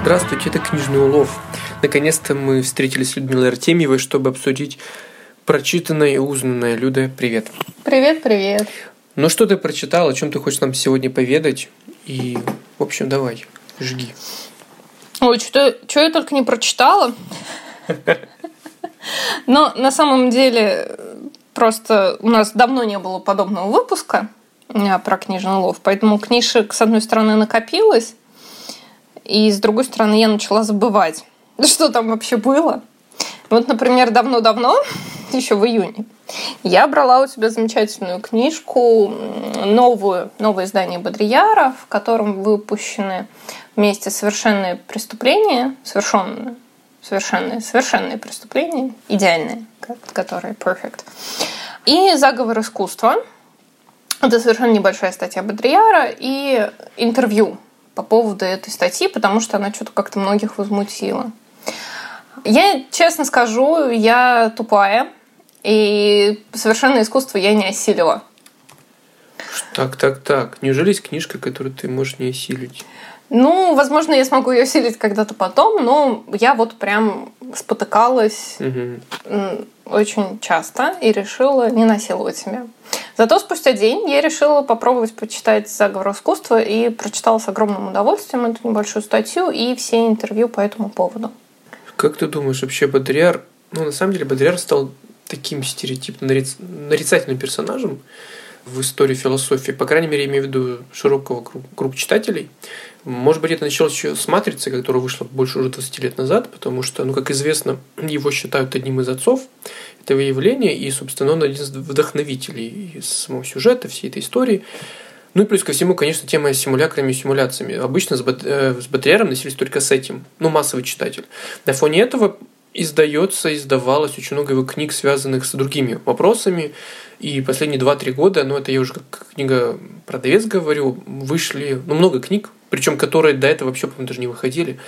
Здравствуйте, это «Книжный улов». Наконец-то мы встретились с Людмилой Артемьевой, чтобы обсудить прочитанное и узнанное. Люда, привет. Привет, привет. Ну что ты прочитал, о чем ты хочешь нам сегодня поведать? И, в общем, давай, жги. Ой, что, что я только не прочитала. Но на самом деле просто у нас давно не было подобного выпуска про книжный улов, поэтому книжек, с одной стороны, накопилось, и с другой стороны, я начала забывать, что там вообще было. Вот, например, давно-давно, еще в июне, я брала у тебя замечательную книжку, новую, новое издание Бодрияра, в котором выпущены вместе совершенные преступления, совершенные, совершенные, совершенные преступления, идеальные, которые perfect, и заговор искусства. Это совершенно небольшая статья Бодрияра и интервью по поводу этой статьи, потому что она что-то как-то многих возмутила. Я честно скажу, я тупая, и совершенно искусство я не осилила. Так, так, так. Неужели есть книжка, которую ты можешь не осилить? Ну, возможно, я смогу ее осилить когда-то потом, но я вот прям спотыкалась угу. очень часто и решила не насиловать себя. Зато спустя день я решила попробовать почитать «Заговор искусства» и прочитала с огромным удовольствием эту небольшую статью и все интервью по этому поводу. Как ты думаешь, вообще Бодрияр... Ну, на самом деле, Бодрияр стал таким стереотипно нарицательным персонажем в истории философии, по крайней мере, имею в виду широкого круга читателей. Может быть, это началось еще с «Матрицы», которая вышла больше уже 20 лет назад, потому что, ну, как известно, его считают одним из отцов этого явления, и, собственно, он один из вдохновителей самого сюжета, всей этой истории. Ну и плюс ко всему, конечно, тема с симулякрами и симуляциями. Обычно с, бат, э, с Батриаром носились только с этим, ну, массовый читатель. На фоне этого издается, издавалось очень много его книг, связанных с другими вопросами. И последние 2-3 года, ну это я уже как книга продавец говорю, вышли ну, много книг, причем которые до этого вообще, по-моему, даже не выходили.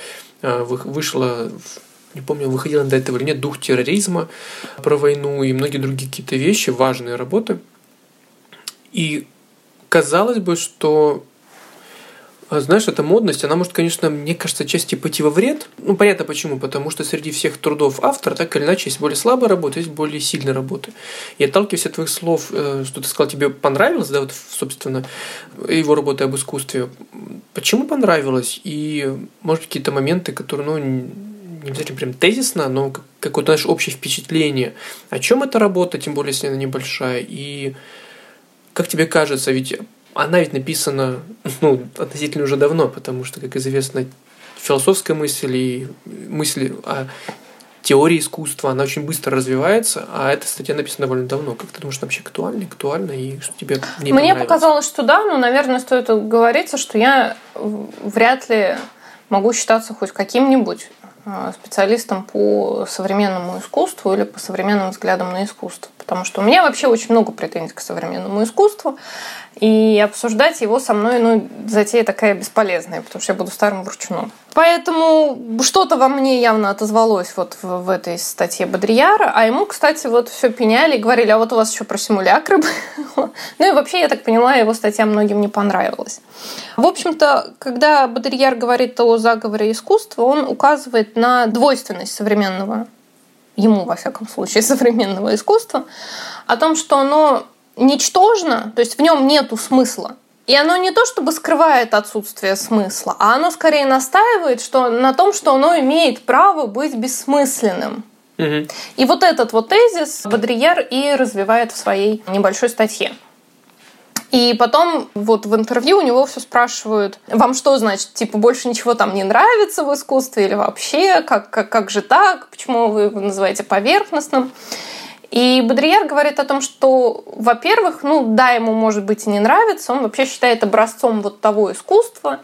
А, вышло не помню, выходила до этого или нет, «Дух терроризма» про войну и многие другие какие-то вещи, важные работы. И казалось бы, что а знаешь, эта модность, она может, конечно, мне кажется, части пойти во вред. Ну, понятно почему. Потому что среди всех трудов автора, так или иначе, есть более слабая работа, есть более сильная работа. И отталкиваясь от твоих слов, э, что ты сказал, тебе понравилось, да, вот, собственно, его работа об искусстве. Почему понравилось? И, может, какие-то моменты, которые, ну, не обязательно прям тезисно, но какое-то, знаешь, общее впечатление. О чем эта работа, тем более, если она небольшая. И как тебе кажется, ведь она ведь написана ну, относительно уже давно, потому что, как известно, философская мысль и мысль о теории искусства, она очень быстро развивается, а эта статья написана довольно давно. Как ты думаешь, она вообще актуальна, актуальна, и что тебе не Мне показалось, что да, но, наверное, стоит говориться, что я вряд ли могу считаться хоть каким-нибудь а, специалистом по современному искусству или по современным взглядам на искусство. Потому что у меня вообще очень много претензий к современному искусству. И обсуждать его со мной, ну, затея такая бесполезная, потому что я буду старым вручну. Поэтому что-то во мне явно отозвалось вот в, в этой статье Бодрияра, а ему, кстати, вот все пеняли и говорили, а вот у вас еще про симулякры было. Ну и вообще, я так поняла, его статья многим не понравилась. В общем-то, когда Бодрияр говорит о заговоре искусства, он указывает на двойственность современного, ему, во всяком случае, современного искусства, о том, что оно ничтожно, то есть в нем нету смысла. И оно не то чтобы скрывает отсутствие смысла, а оно скорее настаивает что, на том, что оно имеет право быть бессмысленным. Угу. И вот этот вот тезис Бодрияр и развивает в своей небольшой статье. И потом вот в интервью у него все спрашивают, вам что значит, типа больше ничего там не нравится в искусстве или вообще, как, как, как же так, почему вы его называете поверхностным? И Бодрияр говорит о том, что, во-первых, ну да, ему может быть и не нравится, он вообще считает образцом вот того искусства,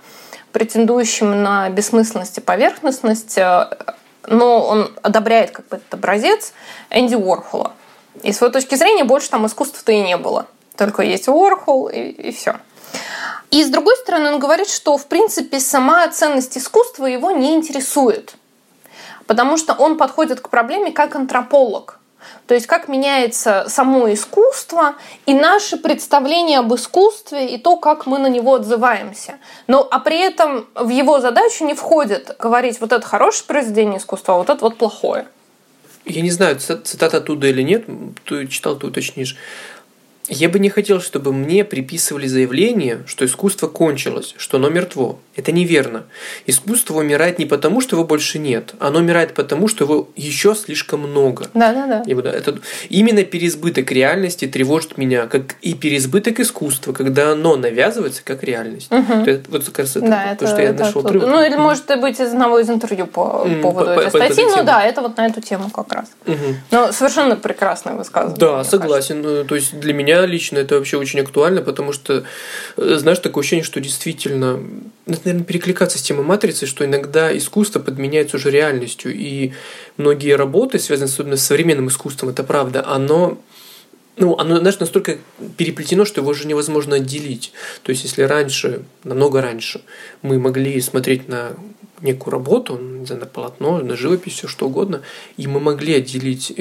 претендующим на бессмысленность и поверхностность, э, но он одобряет как бы этот образец Энди Уорхола. И с своей точки зрения больше там искусства-то и не было. Только есть Уорхол и, и все. И с другой стороны, он говорит, что в принципе сама ценность искусства его не интересует. Потому что он подходит к проблеме как антрополог – То есть как меняется само искусство и наше представление об искусстве и то, как мы на него отзываемся. Но а при этом в его задачу не входит говорить вот это хорошее произведение искусства, а вот это вот плохое. Я не знаю, цитата оттуда или нет, ты читал, ты уточнишь. Я бы не хотел, чтобы мне приписывали заявление, что искусство кончилось, что оно мертво. Это неверно. Искусство умирает не потому, что его больше нет, оно умирает потому, что его еще слишком много. Да, да, да. И вот это, именно переизбыток реальности тревожит меня, как и переизбыток искусства, когда оно навязывается как реальность. Угу. Это, вот как раз это да, то, это, что я это нашел отрывок. Ну, или может быть из одного из интервью по mm, поводу по, этой по, статьи. По ну да, это вот на эту тему как раз. Угу. Но совершенно прекрасное высказывание. Да, согласен. Кажется. Ну, то есть для меня лично это вообще очень актуально, потому что, э, знаешь, такое ощущение, что действительно это, наверное, перекликаться с темой матрицы, что иногда искусство подменяется уже реальностью. И многие работы, связанные особенно с современным искусством, это правда, оно ну, оно, знаешь, настолько переплетено, что его уже невозможно отделить. То есть, если раньше, намного раньше, мы могли смотреть на некую работу, не знаю, на полотно, на живопись, все что угодно, и мы могли отделить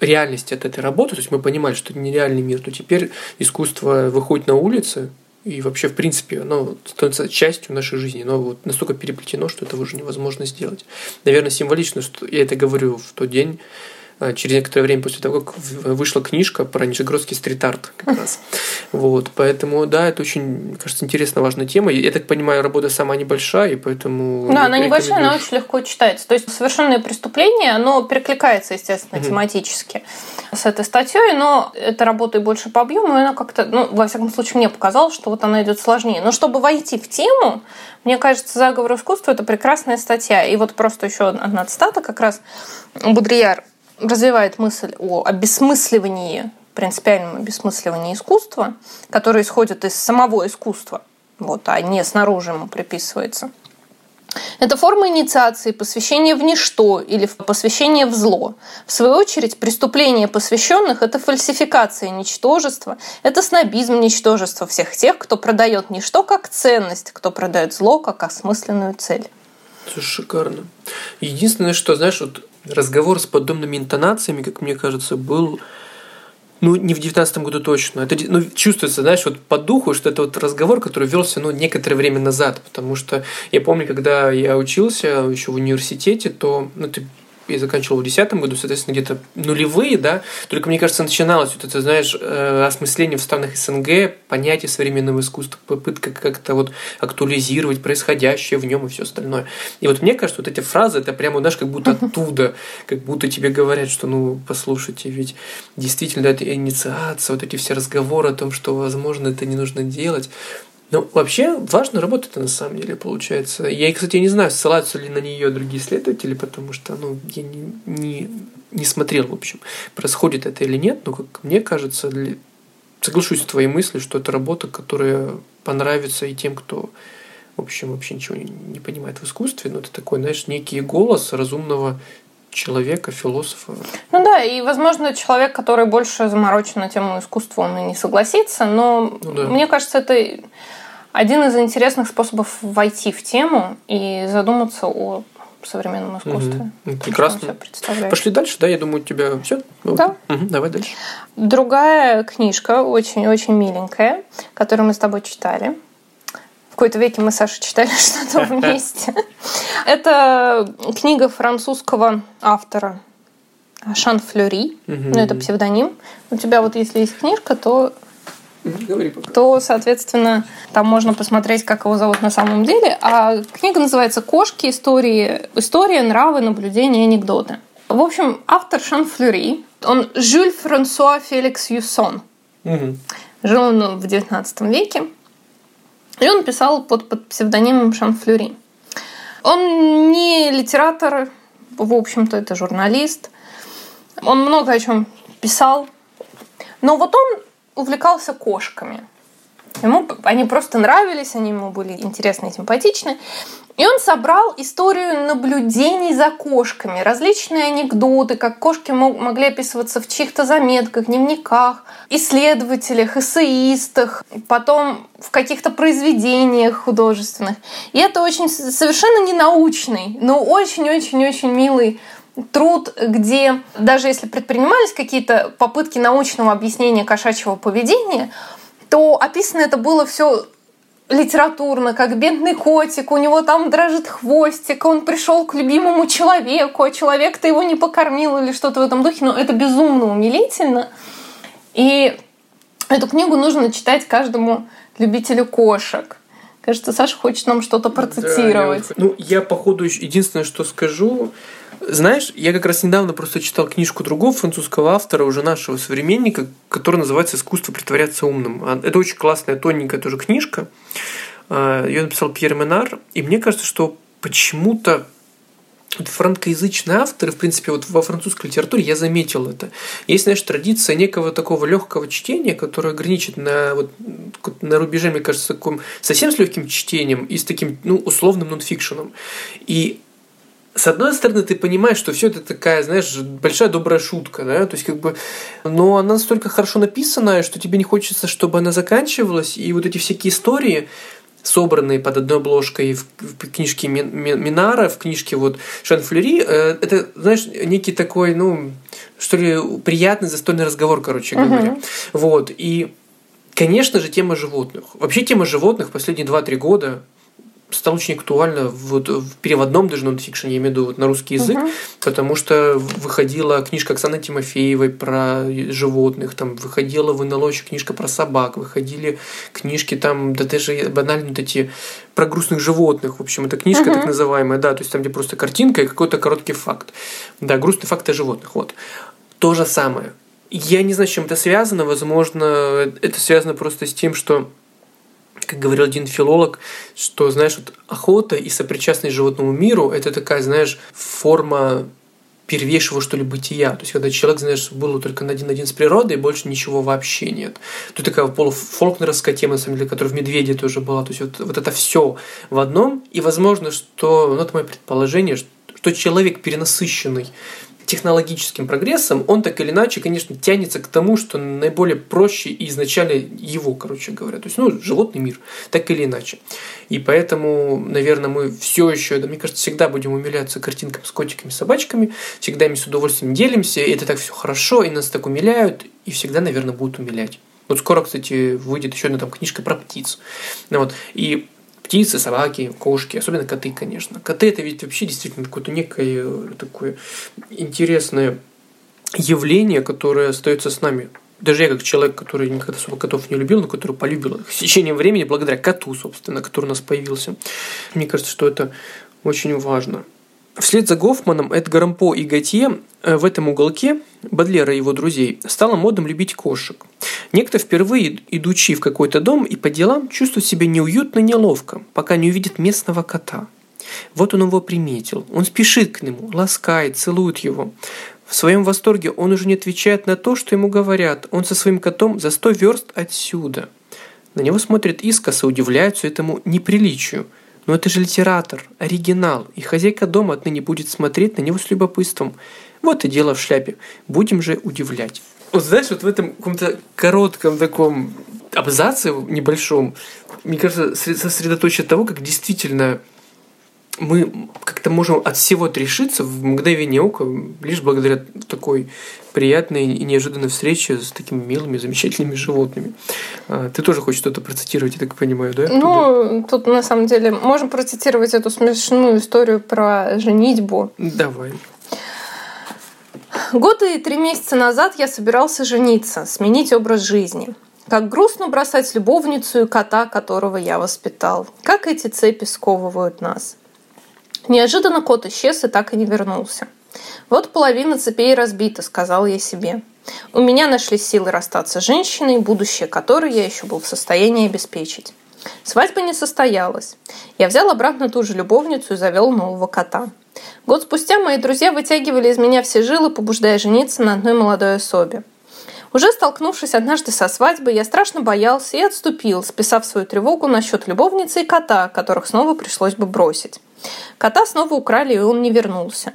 реальность от этой работы, то есть мы понимали, что это нереальный мир, то теперь искусство выходит на улицы, и вообще, в принципе, оно становится частью нашей жизни, но вот настолько переплетено, что это уже невозможно сделать. Наверное, символично, что я это говорю в тот день, через некоторое время после того, как вышла книжка про нижегородский стрит-арт как раз. Вот, поэтому, да, это очень, кажется, интересная, важная тема. Я так понимаю, работа сама небольшая, и поэтому... Да, она небольшая, она очень легко читается. То есть совершенное преступление, оно перекликается, естественно, тематически с этой статьей, но эта работа и больше по объему, и она как-то, ну, во всяком случае, мне показалось, что вот она идет сложнее. Но чтобы войти в тему, мне кажется, «Заговор искусства» — это прекрасная статья. И вот просто еще одна цитата как раз. Бодрияр развивает мысль о обесмысливании, принципиальном обесмысливании искусства, которое исходит из самого искусства, вот, а не снаружи ему приписывается. Это форма инициации, посвящения в ничто или посвящение в зло. В свою очередь, преступление посвященных – это фальсификация ничтожества, это снобизм ничтожества всех тех, кто продает ничто как ценность, кто продает зло как осмысленную цель. Это шикарно. Единственное, что, знаешь, вот разговор с подобными интонациями, как мне кажется, был ну, не в девятнадцатом году точно. Это ну, чувствуется, знаешь, вот по духу, что это вот разговор, который велся ну, некоторое время назад. Потому что я помню, когда я учился еще в университете, то ну, ты я заканчивал в 2010 году, соответственно, где-то нулевые, да, только, мне кажется, начиналось вот это, знаешь, э, осмысление в странах СНГ, понятие современного искусства, попытка как-то вот актуализировать происходящее в нем и все остальное. И вот мне кажется, вот эти фразы, это прямо, знаешь, как будто оттуда, как будто тебе говорят, что, ну, послушайте, ведь действительно это инициация, вот эти все разговоры о том, что, возможно, это не нужно делать, ну, вообще, важно работать на самом деле, получается. Я, кстати, не знаю, ссылаются ли на нее другие исследователи, потому что, ну, я не, не, не смотрел, в общем, происходит это или нет, но, как мне кажется, для... соглашусь с твоей мыслью, что это работа, которая понравится и тем, кто, в общем, вообще ничего не, не понимает в искусстве, но это такой, знаешь, некий голос разумного человека, философа. Ну да, и, возможно, человек, который больше заморочен на тему искусства, он и не согласится, но ну, да. мне кажется, это один из интересных способов войти в тему и задуматься о современном искусстве. Угу. Прекрасно. Пошли дальше, да? Я думаю, у тебя все. Да. Угу, давай дальше. Другая книжка, очень-очень миленькая, которую мы с тобой читали. В какой-то веке мы, Саша, читали что-то вместе. Это книга французского автора Шан Флюри. Ну, это псевдоним. У тебя вот если есть книжка, то Говори пока. то, соответственно, там можно посмотреть, как его зовут на самом деле. А книга называется «Кошки. Истории, история, нравы, наблюдения, анекдоты». В общем, автор Шан Флюри, он Жюль Франсуа Феликс Юсон. Угу. Жил он в XIX веке. И он писал под, под псевдонимом Шан Флюри. Он не литератор, в общем-то, это журналист. Он много о чем писал. Но вот он увлекался кошками. Ему они просто нравились, они ему были интересны и симпатичны. И он собрал историю наблюдений за кошками, различные анекдоты, как кошки могли описываться в чьих-то заметках, дневниках, исследователях, эссеистах, потом в каких-то произведениях художественных. И это очень совершенно не научный, но очень-очень-очень милый труд, где даже если предпринимались какие-то попытки научного объяснения кошачьего поведения, то описано это было все литературно, как бедный котик, у него там дрожит хвостик, он пришел к любимому человеку, а человек-то его не покормил или что-то в этом духе, но это безумно умилительно. И эту книгу нужно читать каждому любителю кошек. Кажется, Саша хочет нам что-то процитировать. Да, я, ну, я, походу, единственное, что скажу, знаешь, я как раз недавно просто читал книжку другого французского автора, уже нашего современника, которая называется «Искусство притворяться умным». А, это очень классная, тоненькая тоже книжка. А, Ее написал Пьер Менар. И мне кажется, что почему-то франкоязычные авторы, в принципе, вот во французской литературе я заметил это. Есть, знаешь, традиция некого такого легкого чтения, которое граничит на, вот, на рубеже, мне кажется, таком, совсем с легким чтением и с таким ну, условным нонфикшеном. И с одной стороны, ты понимаешь, что все это такая, знаешь, большая добрая шутка, да, то есть как бы, но она настолько хорошо написанная, что тебе не хочется, чтобы она заканчивалась, и вот эти всякие истории, собранные под одной обложкой в, книжке Минара, в книжке вот Шан Флери, э, это, знаешь, некий такой, ну, что ли, приятный застольный разговор, короче uh-huh. говоря. Вот, и, конечно же, тема животных. Вообще тема животных последние 2-3 года стало очень актуально вот в переводном даже нонфикшене, я имею в виду вот на русский язык, угу. потому что выходила книжка Оксаны Тимофеевой про животных, там выходила в НЛО еще книжка про собак, выходили книжки там, да даже банально вот эти про грустных животных, в общем, это книжка угу. так называемая, да, то есть там, где просто картинка и какой-то короткий факт. Да, грустный факт о животных, вот. То же самое. Я не знаю, с чем это связано, возможно, это связано просто с тем, что как говорил один филолог, что, знаешь, вот охота и сопричастность животному миру – это такая, знаешь, форма первейшего, что ли, бытия. То есть, когда человек, знаешь, был только на один-один с природой, больше ничего вообще нет. Тут такая полуфолкнеровская тема, на самом деле, которая в «Медведе» тоже была. То есть, вот, вот это все в одном. И, возможно, что, ну, это мое предположение, что человек перенасыщенный технологическим прогрессом, он так или иначе, конечно, тянется к тому, что наиболее проще и изначально его, короче говоря. То есть, ну, животный мир, так или иначе. И поэтому, наверное, мы все еще, да, мне кажется, всегда будем умиляться картинкам с котиками, собачками, всегда ими с удовольствием делимся, и это так все хорошо, и нас так умиляют, и всегда, наверное, будут умилять. Вот скоро, кстати, выйдет еще одна там книжка про птиц. Ну, вот. И птицы, собаки, кошки, особенно коты, конечно. Коты это ведь вообще действительно какое-то некое такое интересное явление, которое остается с нами. Даже я, как человек, который никогда особо котов не любил, но который полюбил их с течением времени, благодаря коту, собственно, который у нас появился. Мне кажется, что это очень важно. Вслед за Гофманом, Эдгаром По и Готье э, в этом уголке Бадлера и его друзей стало модным любить кошек. Некто впервые, идучи в какой-то дом и по делам, чувствует себя неуютно и неловко, пока не увидит местного кота. Вот он его приметил. Он спешит к нему, ласкает, целует его. В своем восторге он уже не отвечает на то, что ему говорят. Он со своим котом за сто верст отсюда. На него смотрят искоса, удивляются этому неприличию – но это же литератор, оригинал, и хозяйка дома отныне будет смотреть на него с любопытством. Вот и дело в шляпе. Будем же удивлять. Вот знаешь, вот в этом каком-то коротком таком абзаце небольшом, мне кажется, сосредоточие того, как действительно мы как-то можем от всего отрешиться в мгновение ока, лишь благодаря такой приятной и неожиданной встрече с такими милыми, замечательными животными. А, ты тоже хочешь что-то процитировать, я так понимаю, да? Ну, тут на самом деле можем процитировать эту смешную историю про женитьбу. Давай. Годы и три месяца назад я собирался жениться, сменить образ жизни. Как грустно бросать любовницу и кота, которого я воспитал. Как эти цепи сковывают нас. Неожиданно кот исчез и так и не вернулся. «Вот половина цепей разбита», — сказал я себе. У меня нашлись силы расстаться с женщиной, будущее которой я еще был в состоянии обеспечить. Свадьба не состоялась. Я взял обратно ту же любовницу и завел нового кота. Год спустя мои друзья вытягивали из меня все жилы, побуждая жениться на одной молодой особе. Уже столкнувшись однажды со свадьбой, я страшно боялся и отступил, списав свою тревогу насчет любовницы и кота, которых снова пришлось бы бросить. Кота снова украли, и он не вернулся.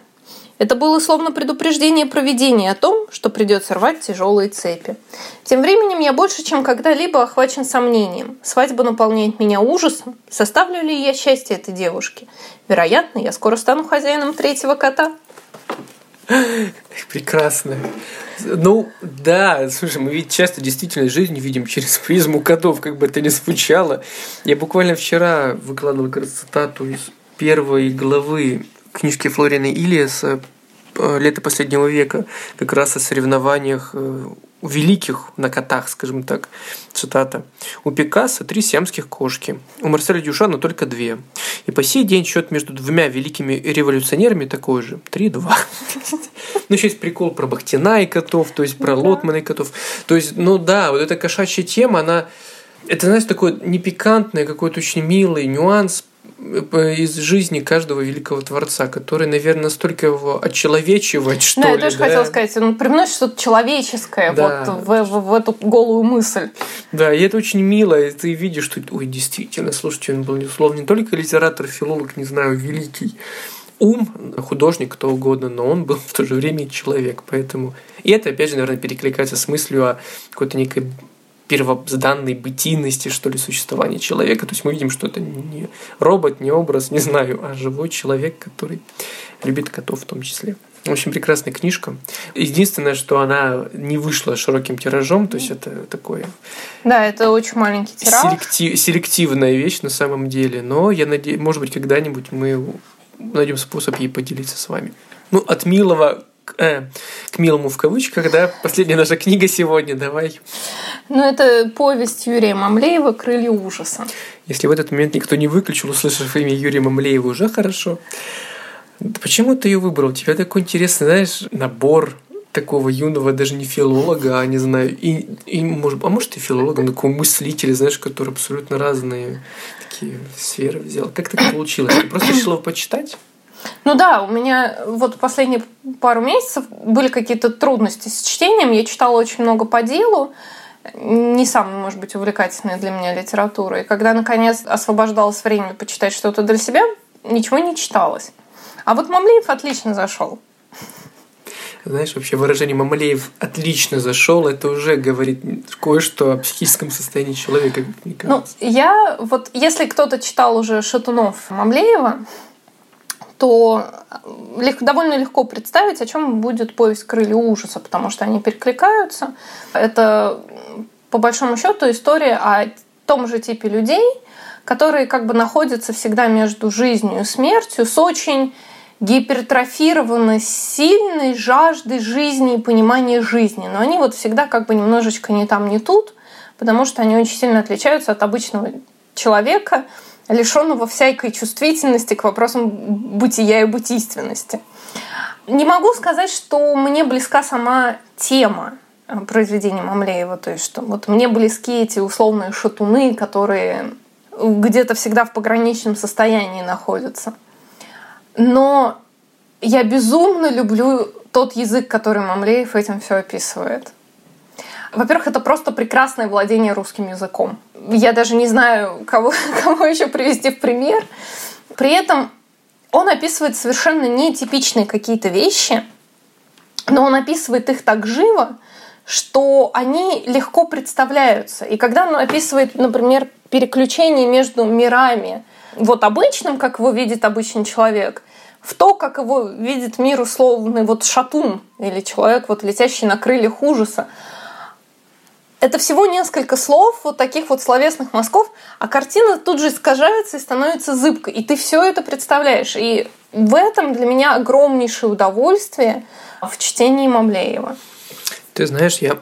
Это было словно предупреждение проведения о том, что придется рвать тяжелые цепи. Тем временем я больше, чем когда-либо охвачен сомнением. Свадьба наполняет меня ужасом. Составлю ли я счастье этой девушки? Вероятно, я скоро стану хозяином третьего кота. Прекрасно. Ну, да, слушай, мы ведь часто действительно жизнь видим через призму котов, как бы это ни звучало. Я буквально вчера выкладывал цитату из первой главы книжки Флорина Ильяса Э, лета последнего века, как раз о соревнованиях э, великих на котах, скажем так, цитата. У Пикассо три сиамских кошки, у Марселя Дюшана только две. И по сей день счет между двумя великими революционерами такой же. Три-два. Ну, еще есть прикол про Бахтина и котов, то есть про Лотмана и котов. То есть, ну да, вот эта кошачья тема, она это, знаешь, такой непикантный, какой-то очень милый нюанс из жизни каждого великого творца, который, наверное, настолько его очеловечивает, что да, ли. я тоже да? хотела сказать, он привносит что-то человеческое да. вот в, в, в эту голую мысль. Да, и это очень мило, и ты видишь, что, ой, действительно, слушайте, он был, условно, не только литератор, филолог, не знаю, великий, ум, художник, кто угодно, но он был в то же время человек, поэтому... И это, опять же, наверное, перекликается с мыслью о какой-то некой первозданной бытийности, что ли, существования человека. То есть мы видим, что это не робот, не образ, не знаю, а живой человек, который любит котов в том числе. В общем, прекрасная книжка. Единственное, что она не вышла широким тиражом, то есть это такое... Да, это очень маленький тираж. Селектив, селективная вещь на самом деле, но я надеюсь, может быть, когда-нибудь мы найдем способ ей поделиться с вами. Ну, от милого к, э, к милому в кавычках, да, последняя наша книга сегодня, давай. Ну, это повесть Юрия Мамлеева «Крылья ужаса». Если в этот момент никто не выключил, услышав имя Юрия Мамлеева, уже хорошо. Почему ты ее выбрал? У тебя такой интересный, знаешь, набор такого юного, даже не филолога, а не знаю, и, и может, а может и филолога, но такого мыслителя, знаешь, который абсолютно разные такие сферы взял. Как так получилось? Ты просто решила почитать? Ну да, у меня вот последние пару месяцев были какие-то трудности с чтением. Я читала очень много по делу, не самая, может быть, увлекательная для меня литература. И когда, наконец, освобождалось время почитать что-то для себя, ничего не читалось. А вот Мамлеев отлично зашел. Знаешь, вообще выражение Мамлеев отлично зашел, это уже говорит кое-что о психическом состоянии человека, мне кажется. Ну, я вот, если кто-то читал уже Шатунов Мамлеева, то довольно легко представить, о чем будет повесть «Крылья ужаса», потому что они перекликаются. Это, по большому счету, история о том же типе людей, которые как бы находятся всегда между жизнью и смертью с очень гипертрофированной, сильной жаждой жизни и понимания жизни. Но они вот всегда как бы немножечко не там, не тут, потому что они очень сильно отличаются от обычного человека – лишенного всякой чувствительности к вопросам бытия и бытийственности. Не могу сказать, что мне близка сама тема э, произведения Мамлеева, то есть что вот мне близки эти условные шатуны, которые где-то всегда в пограничном состоянии находятся. Но я безумно люблю тот язык, который Мамлеев этим все описывает. Во-первых, это просто прекрасное владение русским языком. Я даже не знаю, кого, кого еще привести в пример. При этом он описывает совершенно нетипичные какие-то вещи, но он описывает их так живо, что они легко представляются. И когда он описывает, например, переключение между мирами, вот обычным, как его видит обычный человек, в то, как его видит мир условный вот шатун или человек, вот летящий на крыльях ужаса, это всего несколько слов, вот таких вот словесных мазков, а картина тут же искажается и становится зыбкой. И ты все это представляешь. И в этом для меня огромнейшее удовольствие в чтении Мамлеева. Ты знаешь, я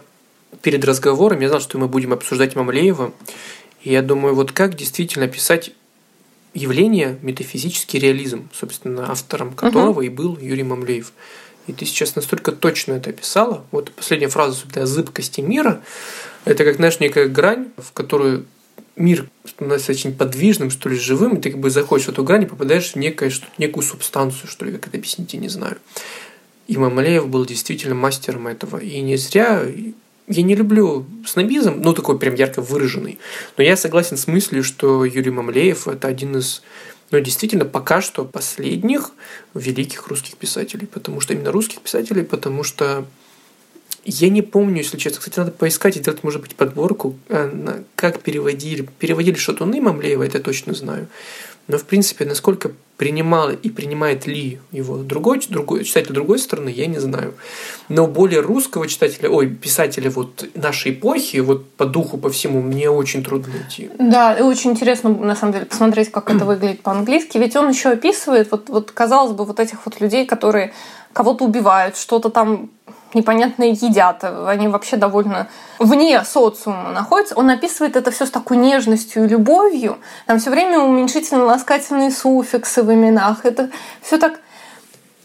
перед разговором, я знал, что мы будем обсуждать Мамлеева, и я думаю, вот как действительно писать явление метафизический реализм, собственно, автором которого угу. и был Юрий Мамлеев. И ты сейчас настолько точно это описала. Вот последняя фраза, собственно, о зыбкости мира. Это как, знаешь, некая грань, в которую мир становится очень подвижным, что ли, живым, и ты как бы заходишь в эту грань и попадаешь в некое, что некую субстанцию, что ли, как это объяснить, я не знаю. И Мамалеев был действительно мастером этого. И не зря я не люблю снобизм, ну, такой прям ярко выраженный. Но я согласен с мыслью, что Юрий Мамлеев – это один из но действительно пока что последних великих русских писателей, потому что именно русских писателей, потому что Я не помню, если честно. Кстати, надо поискать и сделать, может быть, подборку, а, как переводили. Переводили Шатуны Мамлеева, это я точно знаю. Но, в принципе, насколько принимал и принимает ли его другой, другой читатель другой страны, я не знаю. Но более русского читателя, ой, писателя вот нашей эпохи, вот по духу, по всему, мне очень трудно найти. Да, и очень интересно, на самом деле, посмотреть, как это выглядит по-английски. Ведь он еще описывает, вот, вот казалось бы, вот этих вот людей, которые кого-то убивают, что-то там непонятно едят, они вообще довольно вне социума находятся. Он описывает это все с такой нежностью и любовью. Там все время уменьшительно-ласкательные суффиксы в именах. Это все так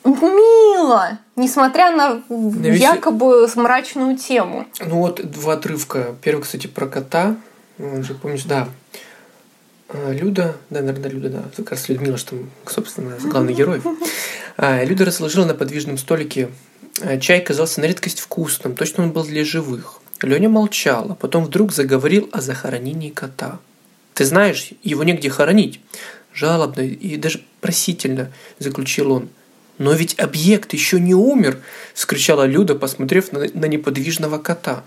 мило, несмотря на да якобы мрачную тему. Ну вот два отрывка. Первый, кстати, про кота. Он же, помнишь, да, Люда, да, наверное, Люда, да, как раз Людмила, что, собственно, главный герой. А, Люда разложила на подвижном столике Э, чай казался на редкость вкусным, точно он был для живых. Леня молчал, а потом вдруг заговорил о захоронении кота. «Ты знаешь, его негде хоронить», – жалобно и даже просительно заключил он. «Но ведь объект еще не умер!» – вскричала Люда, посмотрев на, на неподвижного кота.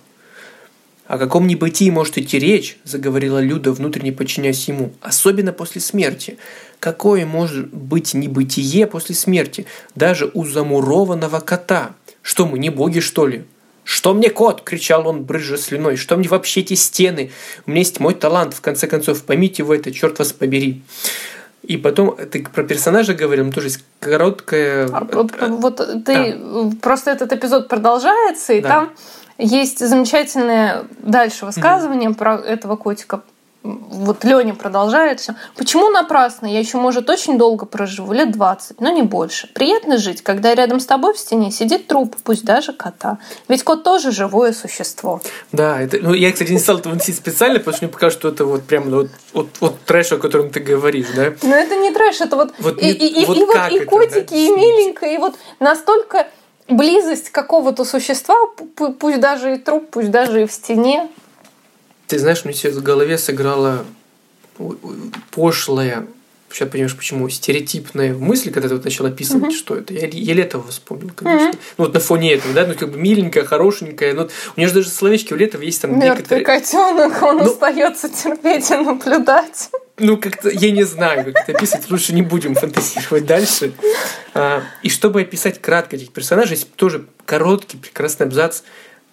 «О каком небытии может идти речь?» – заговорила Люда, внутренне подчиняясь ему. «Особенно после смерти. Какое может быть небытие после смерти, даже у замурованного кота?» Что мы, не боги, что ли? «Что мне кот?» – кричал он, брызжа слюной. «Что мне вообще эти стены? У меня есть мой талант, в конце концов, поймите вы это, черт вас побери». И потом ты про персонажа говорил, тоже есть короткая... А, вот, вот ты да. просто этот эпизод продолжается, и да. там есть замечательное дальше высказывание mm про этого котика вот Леня продолжает все. Почему напрасно? Я еще, может, очень долго проживу, лет 20, но не больше. Приятно жить, когда рядом с тобой в стене сидит труп, пусть даже кота. Ведь кот тоже живое существо. Да, это, ну, я, кстати, не стал это выносить специально, потому что мне показалось, что это вот прям вот, вот, вот трэш, о котором ты говоришь, да? Но это не трэш, это вот, вот и, и, вот и, и, вот и котики, да? и миленько, и вот настолько близость какого-то существа, пусть даже и труп, пусть даже и в стене, ты знаешь, мне в голове сыграла пошлая, сейчас понимаешь, почему, стереотипная мысль, когда ты вот начал описывать, mm-hmm. что это. Я, я Летова вспомнил, конечно. Mm-hmm. Ну, вот на фоне этого, да, ну, как бы миленькая, хорошенькая. Ну, у нее же даже словечки у Летова есть там Мертвый некоторые... котенок, он ну, остается терпеть и наблюдать. Ну, как-то, я не знаю, как это описывать, лучше не будем фантазировать дальше. А, и чтобы описать кратко этих персонажей, есть тоже короткий, прекрасный абзац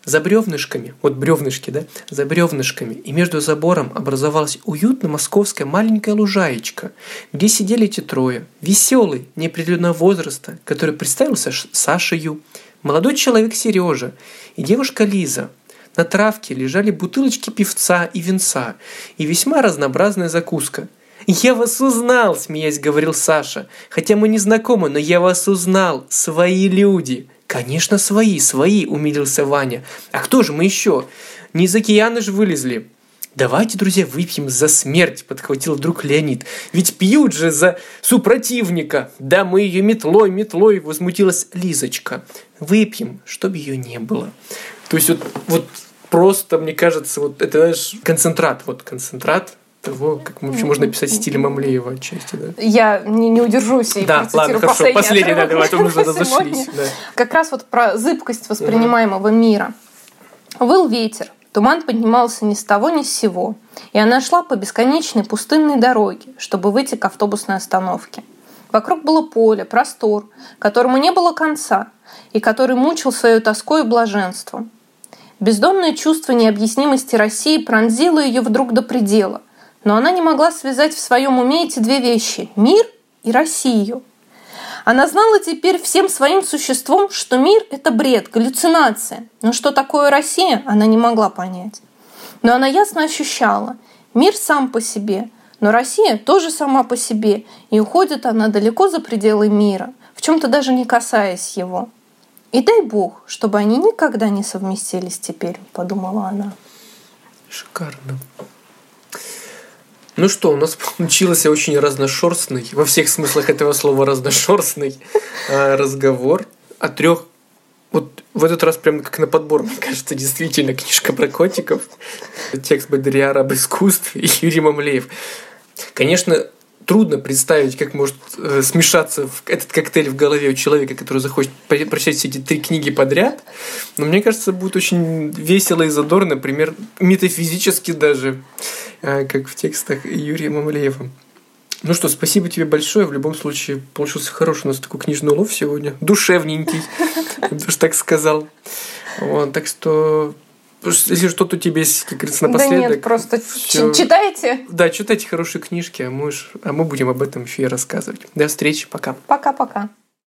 за бревнышками, вот бревнышки, да, за бревнышками, и между забором образовалась уютная московская маленькая лужаечка, где сидели эти трое. Веселый, неопределенного возраста, который представился Сашею, молодой человек Сережа и девушка Лиза. На травке лежали бутылочки певца и венца, и весьма разнообразная закуска. «Я вас узнал!» – смеясь говорил Саша. «Хотя мы не знакомы, но я вас узнал! Свои люди!» «Конечно, свои, свои!» – умилился Ваня. «А кто же мы еще? Не из океана же вылезли!» «Давайте, друзья, выпьем за смерть», — подхватил друг Леонид. «Ведь пьют же за супротивника!» «Да мы ее метлой, метлой!» — возмутилась Лизочка. «Выпьем, чтобы ее не было». То есть вот, вот просто, мне кажется, вот это, знаешь, концентрат, вот концентрат того, как вообще можно писать стилем Амлеева отчасти, да? Я не, не удержусь и Да, ладно, хорошо, последний, да, давай, мы уже разошлись. Да. Как раз вот про зыбкость воспринимаемого мира. Выл ветер, туман поднимался ни с того, ни с сего, и она шла по бесконечной пустынной дороге, чтобы выйти к автобусной остановке. Вокруг было поле, простор, которому не было конца, и который мучил свою тоской и блаженством. Бездонное чувство необъяснимости России пронзило ее вдруг до предела но она не могла связать в своем уме эти две вещи – мир и Россию. Она знала теперь всем своим существом, что мир – это бред, галлюцинация. Но что такое Россия, она не могла понять. Но она ясно ощущала – мир сам по себе, но Россия тоже сама по себе, и уходит она далеко за пределы мира, в чем-то даже не касаясь его. И дай Бог, чтобы они никогда не совместились теперь, подумала она. Шикарно. Ну что, у нас получился очень разношерстный, во всех смыслах этого слова разношерстный э, разговор о трех вот в этот раз прям как на подбор, мне кажется, действительно книжка про котиков, текст Бодрияра об искусстве и Юрий Мамлеев. Конечно, трудно представить, как может э, смешаться в этот коктейль в голове у человека, который захочет прочитать все эти три книги подряд. Но мне кажется, будет очень весело и задорно, например, метафизически даже, э, как в текстах Юрия Мамалеева. Ну что, спасибо тебе большое. В любом случае, получился хороший у нас такой книжный улов сегодня. Душевненький, даже так сказал. Так что если что-то тебе есть, как говорится, напоследок. Да нет, просто всё... читайте. Да, читайте хорошие книжки, а мы, а мы будем об этом еще и рассказывать. До встречи, пока. Пока-пока.